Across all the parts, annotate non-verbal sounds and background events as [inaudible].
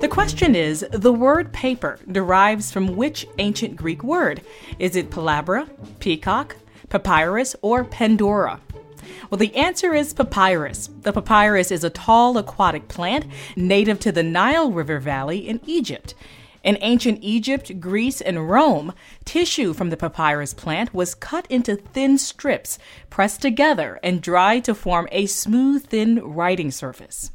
The question is the word paper derives from which ancient Greek word? Is it palabra, peacock, papyrus, or Pandora? Well, the answer is papyrus. The papyrus is a tall aquatic plant native to the Nile River Valley in Egypt. In ancient Egypt, Greece, and Rome, tissue from the papyrus plant was cut into thin strips, pressed together, and dried to form a smooth, thin writing surface.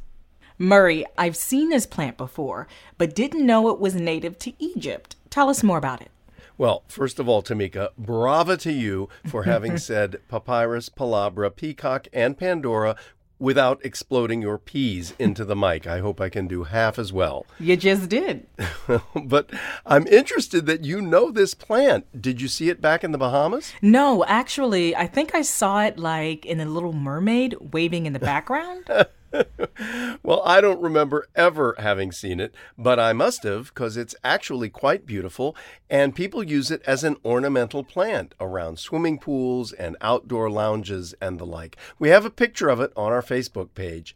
Murray, I've seen this plant before, but didn't know it was native to Egypt. Tell us more about it. Well, first of all, Tamika, brava to you for having [laughs] said papyrus, palabra, peacock, and Pandora without exploding your peas into the mic. I hope I can do half as well. You just did. [laughs] but I'm interested that you know this plant. Did you see it back in the Bahamas? No, actually, I think I saw it like in a little mermaid waving in the background. [laughs] well, I don't remember ever having seen it, but I must have because it's actually quite beautiful, and people use it as an ornamental plant around swimming pools and outdoor lounges and the like. We have a picture of it on our Facebook page.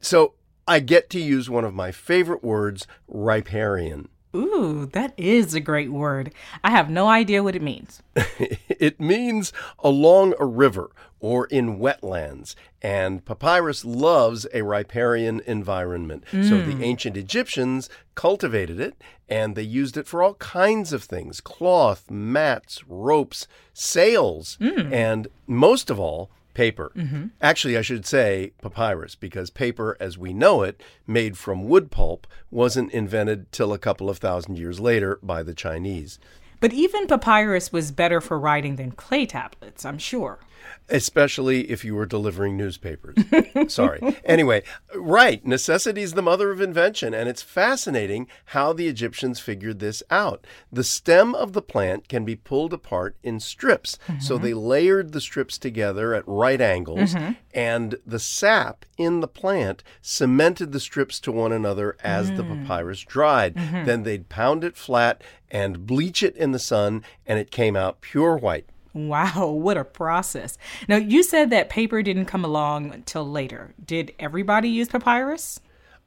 So I get to use one of my favorite words, riparian. Ooh, that is a great word. I have no idea what it means. [laughs] it means along a river or in wetlands, and papyrus loves a riparian environment. Mm. So the mm. ancient Egyptians cultivated it and they used it for all kinds of things cloth, mats, ropes, sails, mm. and most of all, paper. Mm-hmm. Actually, I should say papyrus, because paper as we know it, made from wood pulp, wasn't invented till a couple of thousand years later by the Chinese. But even papyrus was better for writing than clay tablets, I'm sure especially if you were delivering newspapers. [laughs] Sorry. Anyway, right. Necessity is the mother of invention, and it's fascinating how the Egyptians figured this out. The stem of the plant can be pulled apart in strips. Mm-hmm. So they layered the strips together at right angles, mm-hmm. and the sap in the plant cemented the strips to one another as mm. the papyrus dried. Mm-hmm. Then they'd pound it flat and bleach it in the sun, and it came out pure white. Wow, [laughs] what a process. Now, you said that paper didn't come along until later. Did everybody use papyrus?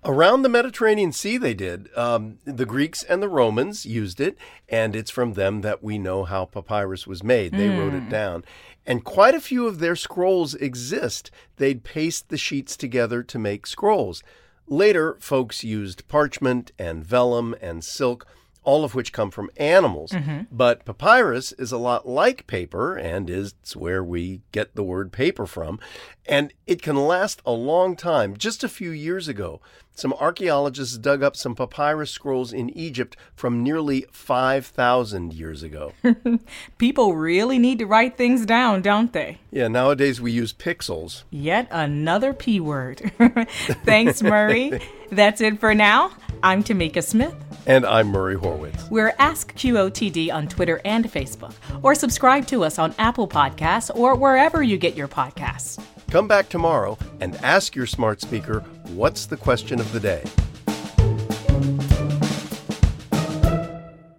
Around the Mediterranean Sea, they did. Um, the Greeks and the Romans used it, and it's from them that we know how papyrus was made. They mm. wrote it down. And quite a few of their scrolls exist. They'd paste the sheets together to make scrolls. Later, folks used parchment and vellum and silk all of which come from animals. Mm-hmm. But papyrus is a lot like paper and is where we get the word paper from. And it can last a long time. Just a few years ago, some archaeologists dug up some papyrus scrolls in Egypt from nearly 5,000 years ago. [laughs] People really need to write things down, don't they? Yeah, nowadays we use pixels. Yet another P word. [laughs] Thanks, Murray. [laughs] That's it for now. I'm Tamika Smith. And I'm Murray Horwitz. We're Ask QOTD on Twitter and Facebook, or subscribe to us on Apple Podcasts or wherever you get your podcasts. Come back tomorrow and ask your smart speaker what's the question of the day.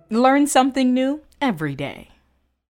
Learn something new every day.